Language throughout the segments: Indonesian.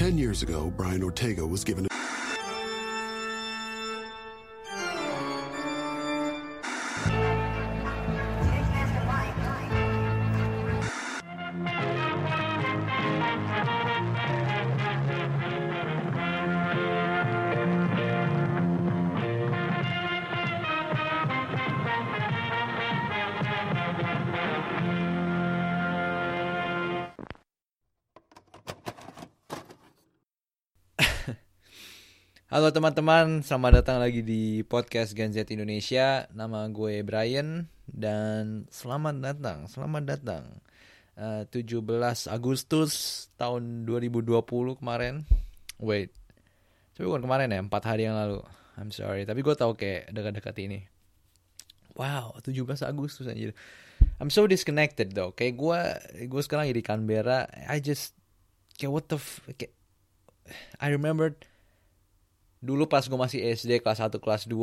Ten years ago, Brian Ortega was given a Teman-teman, selamat datang lagi di podcast Gen Z Indonesia. Nama gue Brian dan selamat datang, selamat datang. Eh, uh, 17 Agustus tahun 2020 kemarin. Wait, tapi bukan kemarin ya, 4 hari yang lalu. I'm sorry, tapi gue tau kayak dekat-dekat ini. Wow, 17 Agustus aja. I'm so disconnected though. Kayak gue, gue sekarang di Canberra. I just, kayak what the, kayak, I remembered dulu pas gue masih SD kelas 1 kelas 2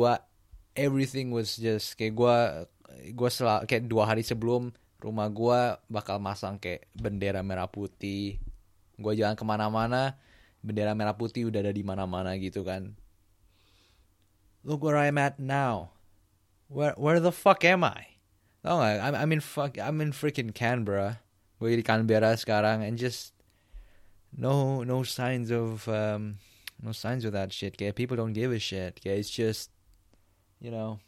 everything was just kayak gue gue sel kayak dua hari sebelum rumah gue bakal masang kayak bendera merah putih. Gue jalan ke mana-mana bendera merah putih udah ada di mana-mana gitu kan. Look where I'm at now. Where where the fuck am I? Tau gak I'm, I'm in fuck I'm in freaking Canberra. Gue di Canberra sekarang and just no no signs of um, no signs of that shit. Kayak people don't give a shit. Kayak it's just, you know,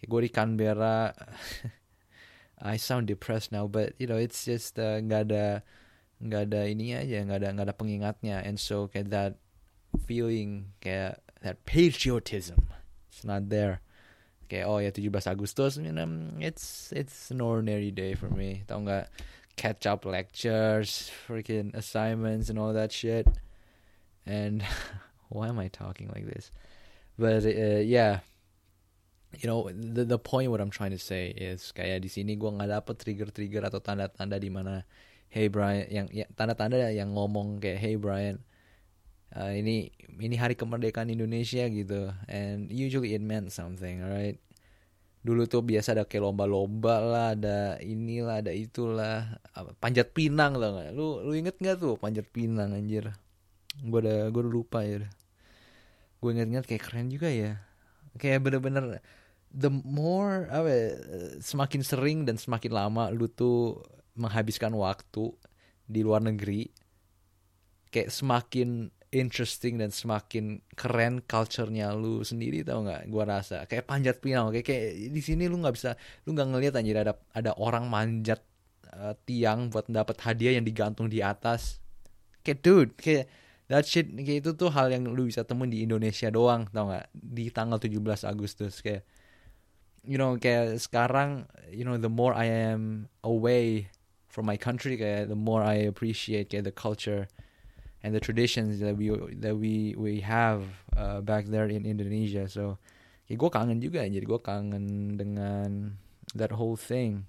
kayak gue di Canberra. I sound depressed now, but you know, it's just uh, nggak uh, ada nggak ada ini aja, nggak ada ada pengingatnya, and so kayak that feeling kayak that patriotism, it's not there. Kayak oh ya 17 Agustus, you know, it's it's an ordinary day for me. Tau catch up lectures, freaking assignments and all that shit. And why am I talking like this? But uh, yeah, you know the the point what I'm trying to say is kayak di sini gue nggak dapet trigger-trigger atau tanda-tanda di mana hey Brian yang ya, tanda-tanda yang ngomong kayak hey Brian uh, ini ini hari kemerdekaan Indonesia gitu. And usually it meant something alright? Dulu tuh biasa ada kayak lomba-lomba lah ada inilah ada itulah. Panjat pinang lah lu lu inget nggak tuh panjat pinang anjir gue udah gue udah lupa ya gue ingat-ingat kayak keren juga ya. Kayak bener-bener the more apa ya, semakin sering dan semakin lama lu tuh menghabiskan waktu di luar negeri kayak semakin interesting dan semakin keren culture-nya lu sendiri tau nggak? Gue rasa. Kayak panjat pinang kayak kayak di sini lu nggak bisa lu nggak ngelihat anjir ada ada orang manjat uh, tiang buat dapat hadiah yang digantung di atas. Kayak dude kayak that shit kayak itu tuh hal yang lu bisa temuin di Indonesia doang tau gak di tanggal 17 Agustus kayak you know kayak sekarang you know the more I am away from my country kayak the more I appreciate kayak the culture and the traditions that we that we we have uh, back there in Indonesia. So kayak gue kangen juga jadi gue kangen dengan that whole thing.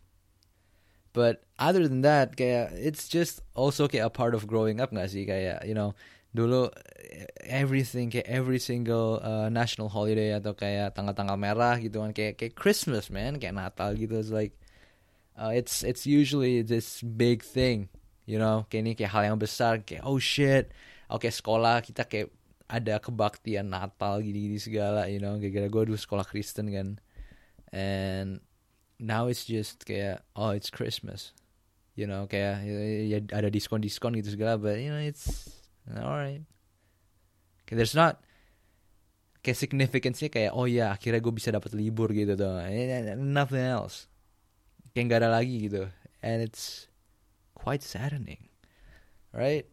But other than that kayak it's just also kayak a part of growing up gak sih? Kayak you know dulu everything kayak every single uh, national holiday atau kayak tanggal-tanggal merah gitu kan kayak kayak Christmas man kayak Natal gitu. It's like uh, it's it's usually this big thing you know? Kayak ini kayak hal yang besar kayak oh shit. Oke okay, sekolah kita kayak ada kebaktian Natal gini-gini segala you know? Gara-gara gue dulu sekolah Kristen kan. And now it's just kayak oh it's Christmas you know? Kayak ya, ya ada diskon-diskon gitu segala but you know it's alright okay, there's not kayak significance-nya kayak oh ya akhirnya gue bisa dapat libur gitu tuh. Nothing else. Kayak nggak ada lagi gitu. And it's quite saddening right?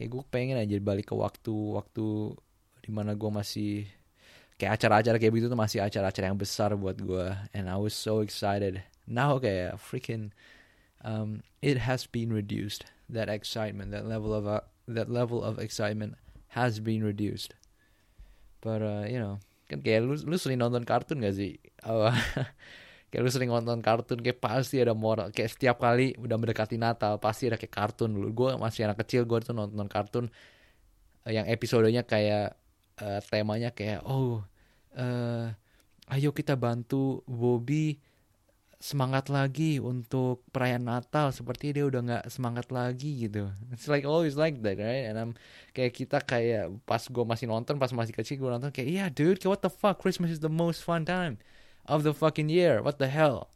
Kayak gue pengen aja balik ke waktu waktu di mana gue masih kayak acara-acara kayak begitu tuh masih acara-acara yang besar buat gue and I was so excited. Now kayak freaking um, it has been reduced that excitement, that level of uh, that level of excitement has been reduced. But uh, you know, kan kayak lu lu sering nonton kartun gak sih? Kayak lu sering nonton kartun kayak pasti ada moral. Kayak setiap kali udah mendekati Natal pasti ada kayak kartun dulu. Gue masih anak kecil gue tuh nonton kartun uh, yang episodenya kayak uh, temanya kayak oh uh, ayo kita bantu Bobby semangat lagi untuk perayaan Natal. Seperti dia udah nggak semangat lagi gitu. It's like always like that right? And I'm kayak kita kayak pas gue masih nonton pas masih kecil gue nonton kayak yeah dude what the fuck? Christmas is the most fun time of the fucking year. What the hell?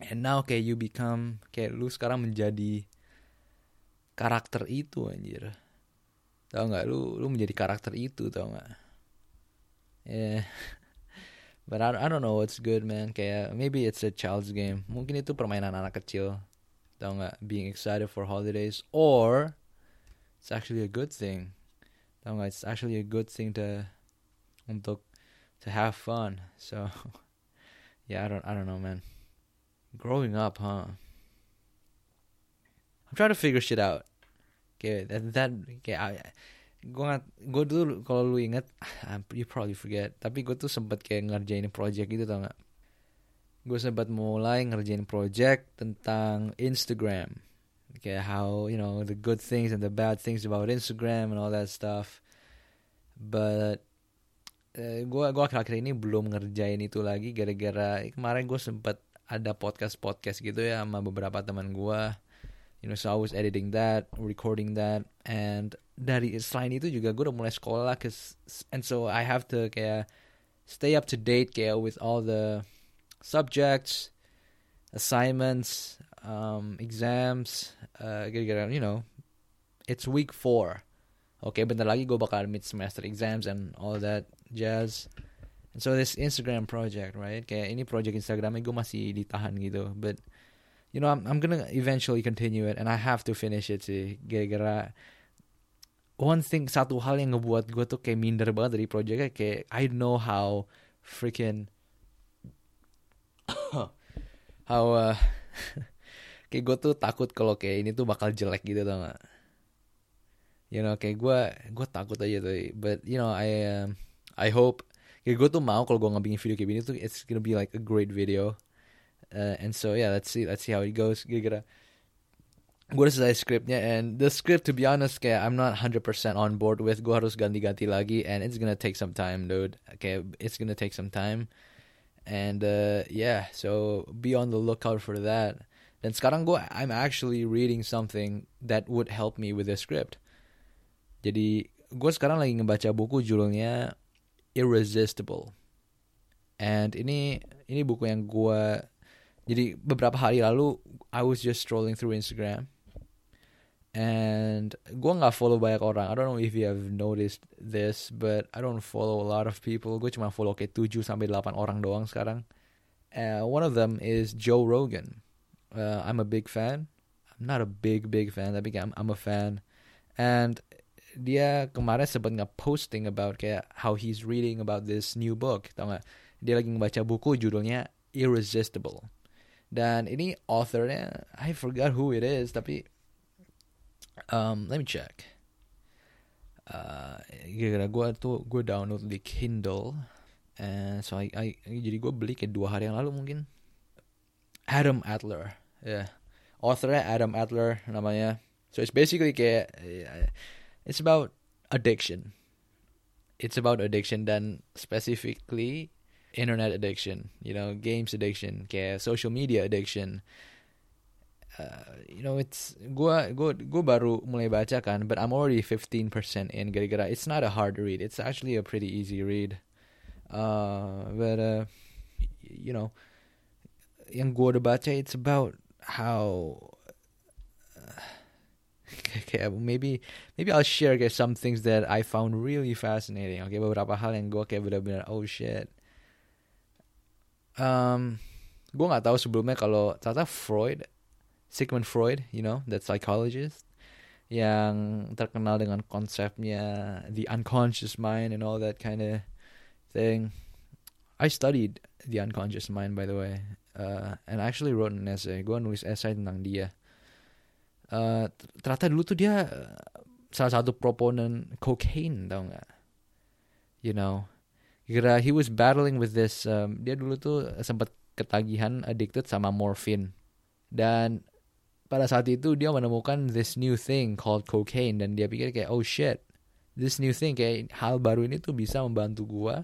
And now kayak you become kayak lu sekarang menjadi karakter itu anjir. Tau nggak? Lu lu menjadi karakter itu tau nggak? Yeah But I, I don't know what's good man. Kayak uh, maybe it's a child's game. Mungkin itu permainan anak kecil Tau uh, gak Being excited for holidays. Or It's actually a good thing. Tau uh, gak It's actually a good thing to um, Untuk To have fun. So Yeah I don't I don't know man. Growing up huh? I'm trying to figure shit out. Okay that, that okay, I, gue nggak gue dulu kalau lu inget you probably forget tapi gue tuh sempet kayak ngerjain project gitu tau gak gue sempat mulai ngerjain project tentang Instagram. Kayak how you know the good things and the bad things about Instagram and all that stuff. But uh, gue gue akhir-akhir ini belum ngerjain itu lagi gara-gara kemarin gue sempet ada podcast podcast gitu ya sama beberapa teman gue you know so I was editing that recording that and dari selain itu juga gue udah mulai sekolah cause, and so I have to kayak stay up to date kayak with all the subjects assignments um, exams uh, you know it's week four okay, bentar lagi gue bakal mid semester exams and all that jazz. And so this Instagram project, right? Kayak ini project Instagramnya gue masih ditahan gitu, but you know I'm I'm gonna eventually continue it and I have to finish it sih gara-gara one thing satu hal yang ngebuat gue tuh kayak minder banget dari projectnya kayak I know how freaking how uh, kayak gue tuh takut kalau kayak ini tuh bakal jelek gitu tau gak you know kayak gue gue takut aja tuh but you know I um, I hope kayak gue tuh mau kalau gue ngebikin video kayak gini tuh it's gonna be like a great video uh, and so yeah let's see let's see how it goes. Gara-gara gue udah selesai scriptnya and the script to be honest kayak I'm not 100% on board with. Gue harus ganti-ganti lagi and it's gonna take some time dude. Kayak it's gonna take some time. And uh, yeah so be on the lookout for that. Dan sekarang gue I'm actually reading something that would help me with the script. Jadi gue sekarang lagi ngebaca buku judulnya Irresistible. And ini ini buku yang gue jadi beberapa hari lalu I was just strolling through Instagram and gue nggak follow banyak orang. I don't know if you have noticed this, but I don't follow a lot of people. Gue cuma follow kayak 7 sampai 8 orang doang sekarang. Uh, one of them is Joe Rogan. Uh, I'm a big fan. I'm not a big big fan, tapi I'm, I'm a fan. And dia kemarin sempat nge-posting about kayak how he's reading about this new book. Tau gak? Dia lagi ngebaca buku judulnya Irresistible. Dan ini authornya, I forgot who it is, tapi um, let me check. Uh, gara-gara gue tuh gue download di Kindle, and so I, I jadi gue beli kayak dua hari yang lalu mungkin. Adam Adler, ya, yeah. authornya Adam Adler namanya. So it's basically kayak it's about addiction. It's about addiction dan specifically internet addiction, you know, games addiction, kayak social media addiction. Uh, you know, it's gua gua gua baru mulai baca kan, but I'm already 15% in gara-gara it's not a hard read. It's actually a pretty easy read. Uh, but uh, you know, yang gua baca it's about how okay, maybe maybe I'll share kayak some things that I found really fascinating. Okay, beberapa hal yang gue kayak benar-benar oh shit. Um, gue nggak tahu sebelumnya kalau ternyata Freud, Sigmund Freud, you know, that psychologist yang terkenal dengan konsepnya the unconscious mind and all that kind of thing. I studied the unconscious mind by the way, uh, and I actually wrote an essay. Gue nulis essay tentang dia. Uh, ternyata dulu tuh dia salah satu proponent cocaine tau nggak you know kira he was battling with this um, dia dulu tuh sempat ketagihan addicted sama morphine. Dan pada saat itu dia menemukan this new thing called cocaine. Dan dia pikir kayak oh shit this new thing kayak hal baru ini tuh bisa membantu gua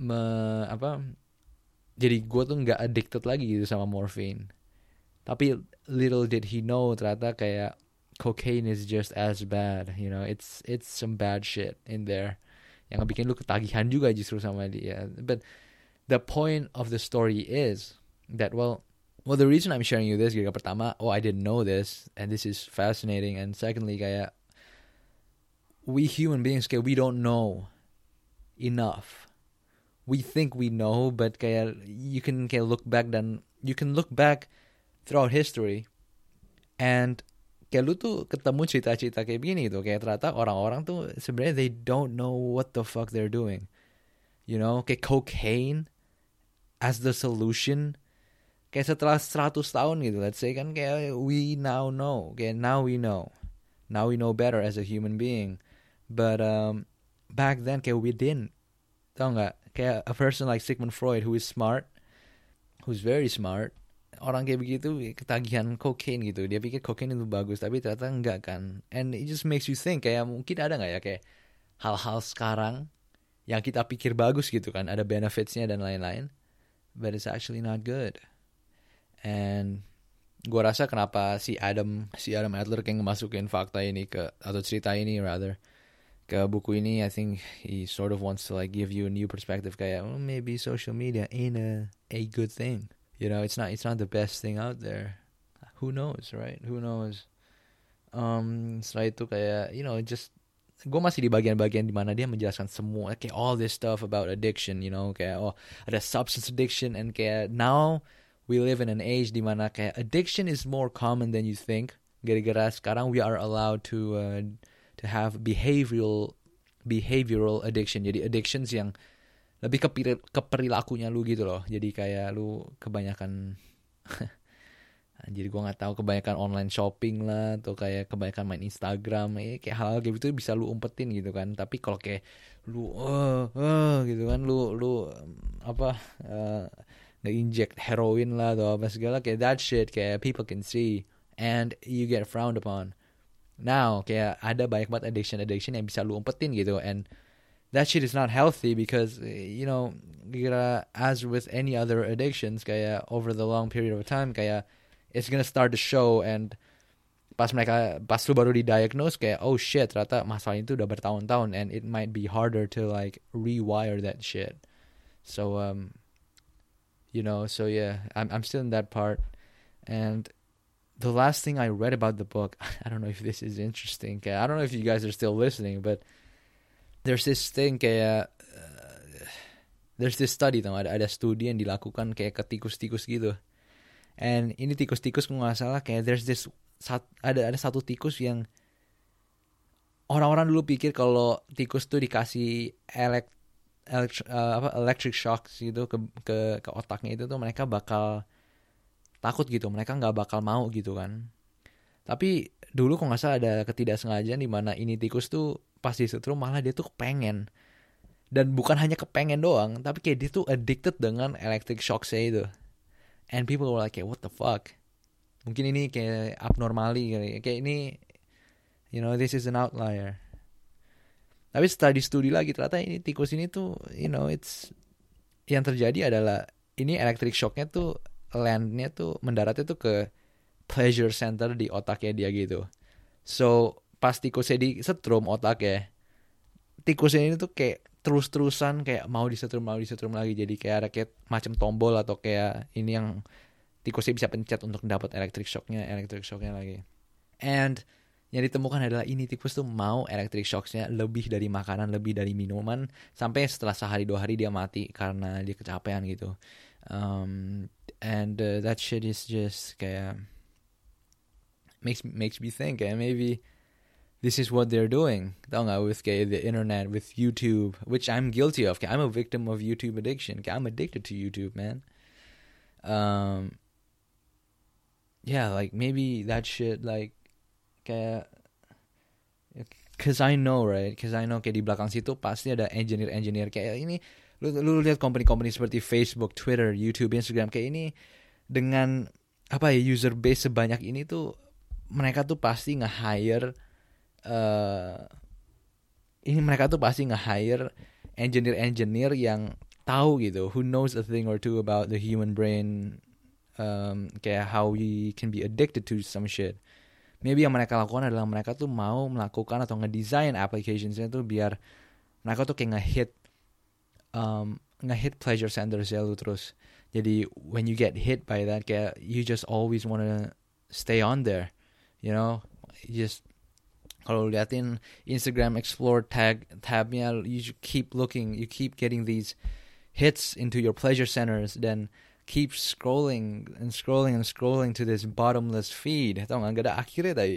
me, apa jadi gue tuh nggak addicted lagi gitu sama morphine. Tapi little did he know ternyata kayak cocaine is just as bad you know it's it's some bad shit in there yang bikin lu ketagihan juga justru sama dia. But the point of the story is that well well the reason I'm sharing you this gara pertama oh I didn't know this and this is fascinating and secondly kayak we human beings kayak we don't know enough. We think we know but kayak you can kayak look back dan you can look back throughout history and kayak lu tuh ketemu cerita-cerita kayak begini gitu. Kayak ternyata orang-orang tuh sebenarnya they don't know what the fuck they're doing. You know kayak cocaine as the solution. Kayak setelah 100 tahun gitu let's say kan kayak we now know. Kayak now we know. Now we know better as a human being. But um, back then kayak we didn't. Tau nggak? Kayak a person like Sigmund Freud who is smart who's very smart orang kayak begitu ketagihan kokain gitu. Dia pikir kokain itu bagus tapi ternyata enggak kan. And it just makes you think kayak mungkin ada nggak ya kayak hal-hal sekarang yang kita pikir bagus gitu kan. Ada benefitsnya dan lain-lain but it's actually not good. And gue rasa kenapa si Adam si Adam Adler kayak ngemasukin fakta ini ke atau cerita ini rather ke buku ini I think he sort of wants to like give you a new perspective kayak well, maybe social media ain't a a good thing you know it's not it's not the best thing out there. Who knows right? Who knows? Um setelah itu kayak you know just gue masih di bagian-bagian dimana dia menjelaskan semua kayak all this stuff about addiction you know kayak oh ada substance addiction and kayak now we live in an age dimana kayak addiction is more common than you think. Gara-gara sekarang we are allowed to uh, to have behavioral behavioral addiction. Jadi addictions yang lebih ke, ke perilakunya lu gitu loh. Jadi kayak lu kebanyakan jadi gue nggak tahu kebanyakan online shopping lah atau kayak kebanyakan main Instagram ya kayak hal-hal kayak gitu bisa lu umpetin gitu kan tapi kalau kayak lu uh, uh, gitu kan lu lu apa uh, nge-inject heroin lah atau apa segala kayak that shit kayak people can see and you get frowned upon now kayak ada banyak banget addiction addiction yang bisa lu umpetin gitu and that shit is not healthy because you know as with any other addictions kayak over the long period of time kayak it's gonna start to show and pas mereka pas lu baru didiagnose kayak oh shit ternyata masalah itu udah bertahun-tahun and it might be harder to like rewire that shit so um you know so yeah I'm I'm still in that part and the last thing I read about the book, I don't know if this is interesting. I don't know if you guys are still listening, but there's this thing kayak uh, there's this study tau ada ada studi yang dilakukan kayak ke tikus-tikus gitu. And ini tikus-tikus nggak salah kayak there's this sat, ada ada satu tikus yang orang-orang dulu pikir kalau tikus tuh dikasih elek, elek uh, apa electric shock gitu ke ke ke otaknya itu tuh mereka bakal takut gitu mereka nggak bakal mau gitu kan tapi dulu kok nggak salah ada ketidaksengajaan di mana ini tikus tuh pas disetrum malah dia tuh pengen dan bukan hanya kepengen doang tapi kayak dia tuh addicted dengan electric shock saya itu. And people were like what the fuck? Mungkin ini kayak abnormali kali kayak ini you know this is an outlier. Tapi setelah di studi lagi ternyata ini tikus ini tuh you know it's yang terjadi adalah ini electric shocknya tuh landnya tuh mendaratnya tuh ke pleasure center di otaknya dia gitu. So pas tikusnya di setrum otaknya, tikusnya ini tuh kayak terus-terusan kayak mau disetrum mau disetrum lagi. Jadi kayak ada kayak macam tombol atau kayak ini yang tikusnya bisa pencet untuk dapat electric shocknya electric shocknya lagi. And yang ditemukan adalah ini tikus tuh mau electric shocknya lebih dari makanan lebih dari minuman sampai setelah sehari dua hari dia mati karena dia kecapean gitu. Um, and uh, that shit is just kayak makes makes me think kayak maybe this is what they're doing. Tau with the internet with YouTube which I'm guilty of. I'm a victim of YouTube addiction. I'm addicted to YouTube man. Um yeah like maybe that shit like kayak cause I know right? Cause I know kayak di belakang situ pasti ada engineer-engineer kayak ini lu lu lihat company-company seperti Facebook, Twitter, YouTube, Instagram kayak ini dengan apa ya user base sebanyak ini tuh mereka tuh pasti nge-hire uh, ini mereka tuh pasti nge-hire engineer-engineer yang tahu gitu, who knows a thing or two about the human brain, um, kayak how we can be addicted to some shit. Maybe yang mereka lakukan adalah mereka tuh mau melakukan atau ngedesain applicationsnya tuh biar mereka tuh kayak ngehit um, ngehit pleasure center lu terus. Jadi when you get hit by that kayak you just always wanna stay on there, you know, you just kalau liatin Instagram Explore tag tabnya, you keep looking, you keep getting these hits into your pleasure centers, then keep scrolling and scrolling and scrolling to this bottomless feed. Tau nggak? Gak ada akhirnya tadi.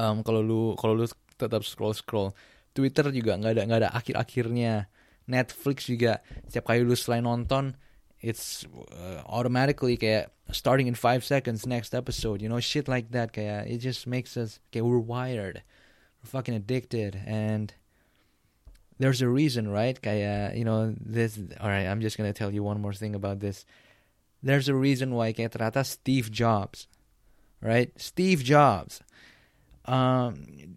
Um, kalau lu kalau lu tetap scroll scroll, Twitter juga nggak ada nggak ada akhir akhirnya. Netflix juga setiap kali lu selain nonton, it's uh, automatically kayak starting in five seconds next episode you know shit like that kayak it just makes us okay we're wired. We're fucking addicted. And there's a reason right kayak you know this all right I'm just gonna tell you one more thing about this. There's a reason why kayak ternyata Steve Jobs right? Steve Jobs. Um,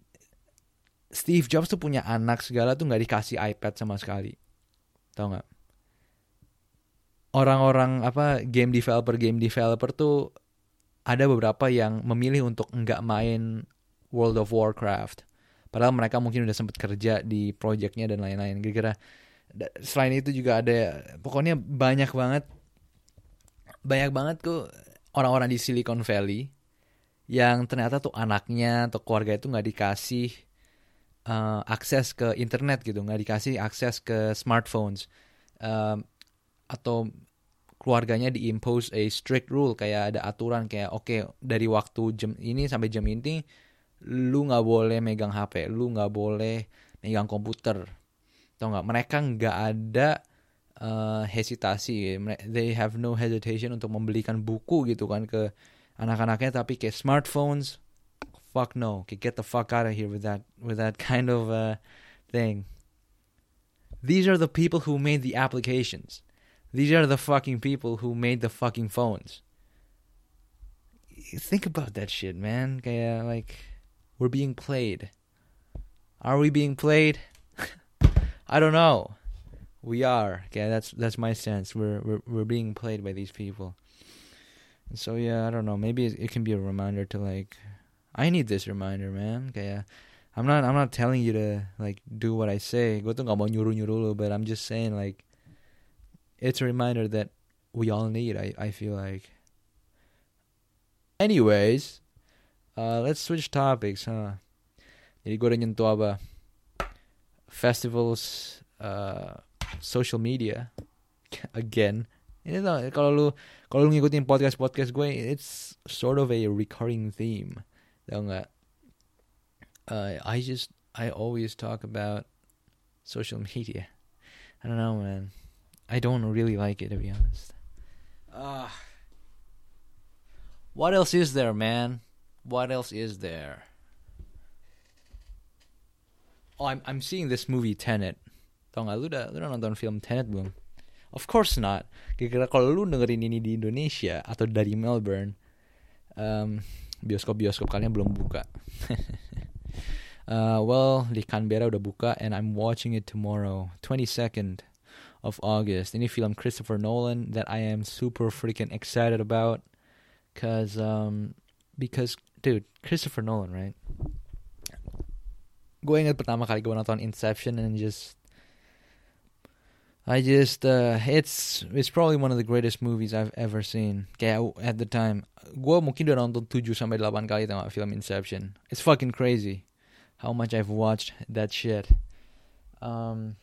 Steve Jobs tuh punya anak segala tuh nggak dikasih iPad sama sekali. Tau nggak orang-orang apa game developer game developer tuh ada beberapa yang memilih untuk nggak main World of Warcraft. Padahal mereka mungkin udah sempat kerja di projectnya dan lain-lain. Kira-kira selain itu juga ada pokoknya banyak banget banyak banget tuh orang-orang di Silicon Valley yang ternyata tuh anaknya atau keluarga itu nggak dikasih uh, akses ke internet gitu, nggak dikasih akses ke smartphones uh, atau keluarganya diimpose a strict rule kayak ada aturan kayak oke okay, dari waktu jam ini sampai jam ini lu nggak boleh megang HP, lu nggak boleh megang komputer, tau nggak? Mereka nggak ada uh, hesitasi, they have no hesitation untuk membelikan buku gitu kan ke anak-anaknya, tapi kayak smartphones, fuck no, okay, get the fuck out of here with that with that kind of uh, thing. These are the people who made the applications. These are the fucking people who made the fucking phones. Think about that shit, man. Kaya, like, we're being played. Are we being played? I don't know. We are. Okay, that's that's my sense. We're we're we're being played by these people. And so yeah, I don't know. Maybe it, it can be a reminder to like, I need this reminder, man. Okay, I'm not I'm not telling you to like do what I say. But I'm just saying like it's a reminder that we all need. I I feel like. Anyways, uh, let's switch topics, huh? Jadi gue udah nyentuh? Festivals, uh, social media, again. Ini tuh kalau lu kalau lu ngikutin podcast podcast gue, it's sort of a recurring theme, tau nggak? Uh, I just I always talk about social media. I don't know, man. I don't really like it to be honest. Uh, what else is there, man? What else is there? Oh, I'm I'm seeing this movie Tenet. Tau gak lu udah lu nonton film Tenet belum? Of course not. Kira-kira kalau lu dengerin ini di Indonesia atau dari Melbourne, um, bioskop-bioskop kalian belum buka. uh, well, di Canberra udah buka and I'm watching it tomorrow, 22nd of August. Any film Christopher Nolan that I am super freaking excited about, cause um, because dude, Christopher Nolan, right? Gue ingat pertama kali gue nonton Inception and just I just uh, it's it's probably one of the greatest movies I've ever seen. Kayak at the time, gue mungkin udah nonton 7 sampai 8 kali tengok film Inception. It's fucking crazy how much I've watched that shit. Um,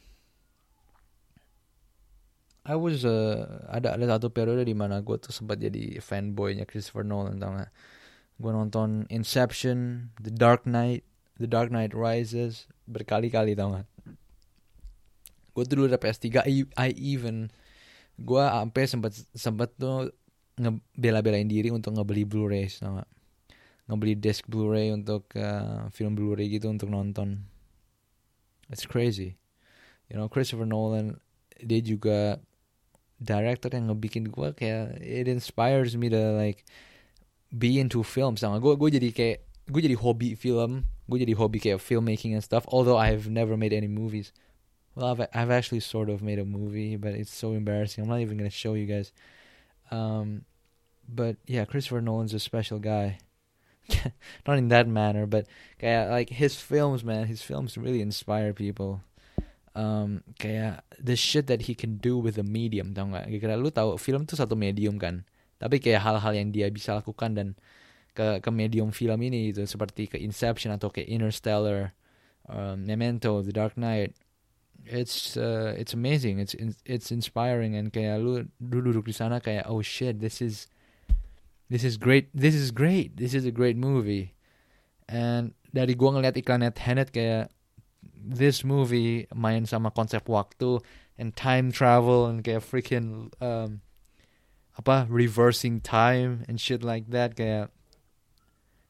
I was uh, ada ada satu periode di mana gue tuh sempat jadi fanboynya Christopher Nolan tau gak? Gue nonton Inception, The Dark Knight, The Dark Knight Rises berkali-kali tau gak? Gue tuh dulu ada PS3, I, I even gue sampai sempat sempat tuh ngebela-belain diri untuk ngebeli Blu-ray tau gak? Ngebeli disc Blu-ray untuk uh, film Blu-ray gitu untuk nonton. It's crazy. You know, Christopher Nolan dia juga director yang ngebikin gue kayak it inspires me to like be into film sama gue gue jadi kayak gue jadi hobi film gue jadi hobi kayak filmmaking and stuff although I've never made any movies well, I've I've actually sort of made a movie, but it's so embarrassing. I'm not even gonna show you guys. Um, but yeah, Christopher Nolan's a special guy. not in that manner, but kaya like his films, man, his films really inspire people. Um, kayak the shit that he can do with the medium, tau gak? Kira lu tahu film tuh satu medium kan, tapi kayak hal-hal yang dia bisa lakukan dan ke ke medium film ini itu seperti ke Inception atau ke Interstellar, um, Memento, The Dark Knight. It's uh, it's amazing, it's it's inspiring and kayak lu duduk di sana kayak oh shit, this is this is great, this is great, this is a great movie. And dari gua ngeliat iklannya Tenet kayak this movie main sama konsep waktu and time travel and kayak freaking um, apa reversing time and shit like that kayak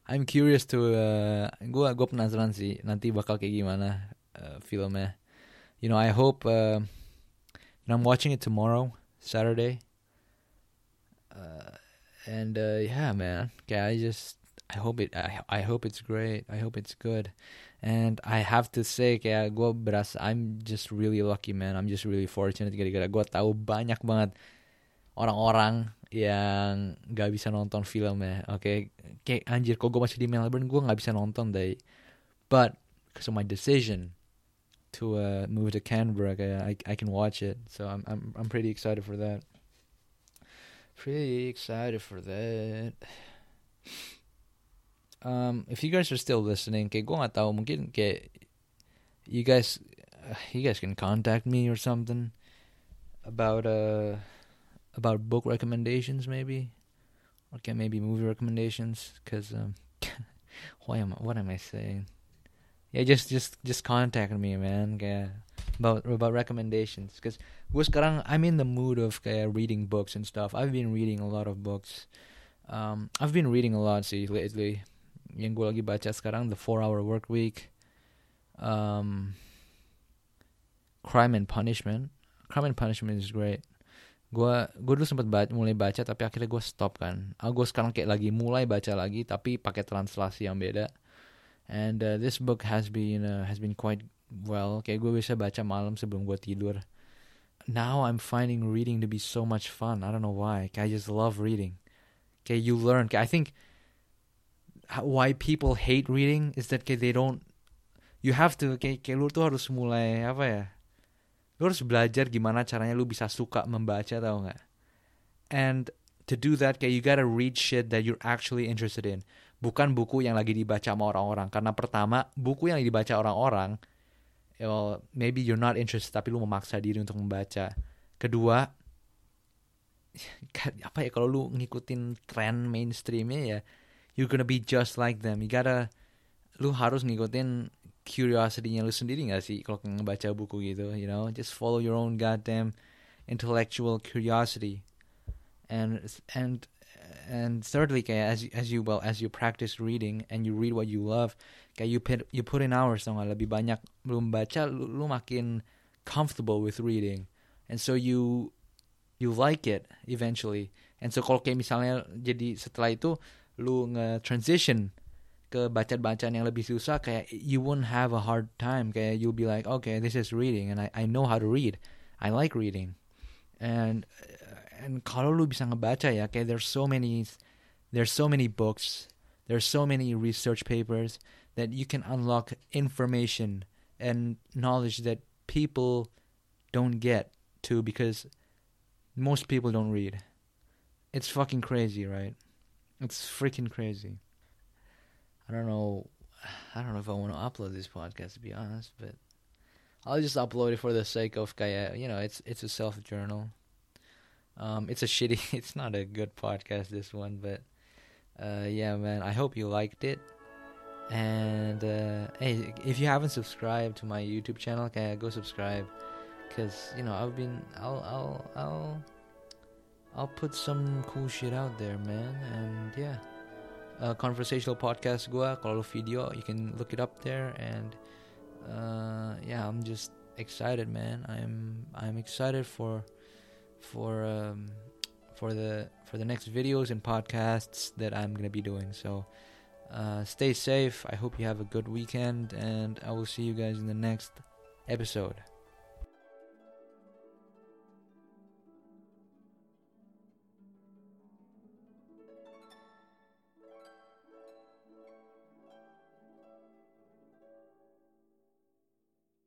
I'm curious to uh, gua gua penasaran sih nanti bakal kayak gimana uh, filmnya. You know, I hope uh, and I'm watching it tomorrow, Saturday. Uh, and uh, yeah, man, yeah, I just I hope it I, I hope it's great. I hope it's good. And I have to say kayak gue berasa I'm just really lucky man. I'm just really fortunate gara-gara gue tahu banyak banget orang-orang yang gak bisa nonton filmnya. Oke, okay? kayak anjir kok gue masih di Melbourne gue nggak bisa nonton deh. But because of my decision to uh, move to Canberra, I I can watch it. So I'm I'm I'm pretty excited for that. Pretty excited for that. Um, if you guys are still listening, gue gak tahu mungkin kayak you guys, uh, you guys can contact me or something about uh about book recommendations maybe, or can maybe movie recommendations. Cause um, why am I, what am I saying? Yeah, just just just contact me, man. Kayak about about recommendations. Cause gue sekarang I'm in the mood of kayak reading books and stuff. I've been reading a lot of books. Um, I've been reading a lot sih lately yang gue lagi baca sekarang The Four Hour Work Week, um, Crime and Punishment. Crime and Punishment is great. Gue gue dulu sempat baca, mulai baca tapi akhirnya gue stop kan. Ah, gue sekarang kayak lagi mulai baca lagi tapi pakai translasi yang beda. And uh, this book has been uh, has been quite well. Kayak gue bisa baca malam sebelum gue tidur. Now I'm finding reading to be so much fun. I don't know why. Kayak I just love reading. Kayak you learn. Kayak I think why people hate reading is that kayak they don't you have to kayak, kayak lu tuh harus mulai apa ya? Lu harus belajar gimana caranya lu bisa suka membaca tau nggak? And to do that kayak you gotta read shit that you're actually interested in. Bukan buku yang lagi dibaca sama orang-orang. Karena pertama buku yang dibaca orang-orang well, maybe you're not interested tapi lu memaksa diri untuk membaca. Kedua apa ya kalau lu ngikutin tren mainstreamnya ya you're gonna be just like them. You gotta, lu harus ngikutin curiosity-nya lu sendiri gak sih kalau ngebaca buku gitu, you know? Just follow your own goddamn intellectual curiosity. And and and thirdly, kayak as as you well as you practice reading and you read what you love, kayak you put you put in hours dong lebih banyak belum baca lu, lu makin comfortable with reading. And so you you like it eventually. And so kalau kayak misalnya jadi setelah itu lu nge-transition ke bacaan-bacaan yang lebih susah kayak you won't have a hard time. Kayak you'll be like okay this is reading and I I know how to read. I like reading. And and kalau lu bisa ngebaca ya kayak there's so many there's so many books there's so many research papers that you can unlock information and knowledge that people don't get to because most people don't read. It's fucking crazy right it's freaking crazy. I don't know. I don't know if I want to upload this podcast to be honest, but I'll just upload it for the sake of kaya. You know, it's it's a self journal. Um, it's a shitty. It's not a good podcast. This one, but uh, yeah, man. I hope you liked it. And uh, hey, if you haven't subscribed to my YouTube channel, kaya go subscribe, cause you know I've been. I'll I'll I'll I'll put some cool shit out there, man. And yeah, uh, conversational podcast gua kalau video you can look it up there and uh, yeah, I'm just excited, man. I'm I'm excited for for um, for the for the next videos and podcasts that I'm gonna be doing. So uh, stay safe. I hope you have a good weekend, and I will see you guys in the next episode.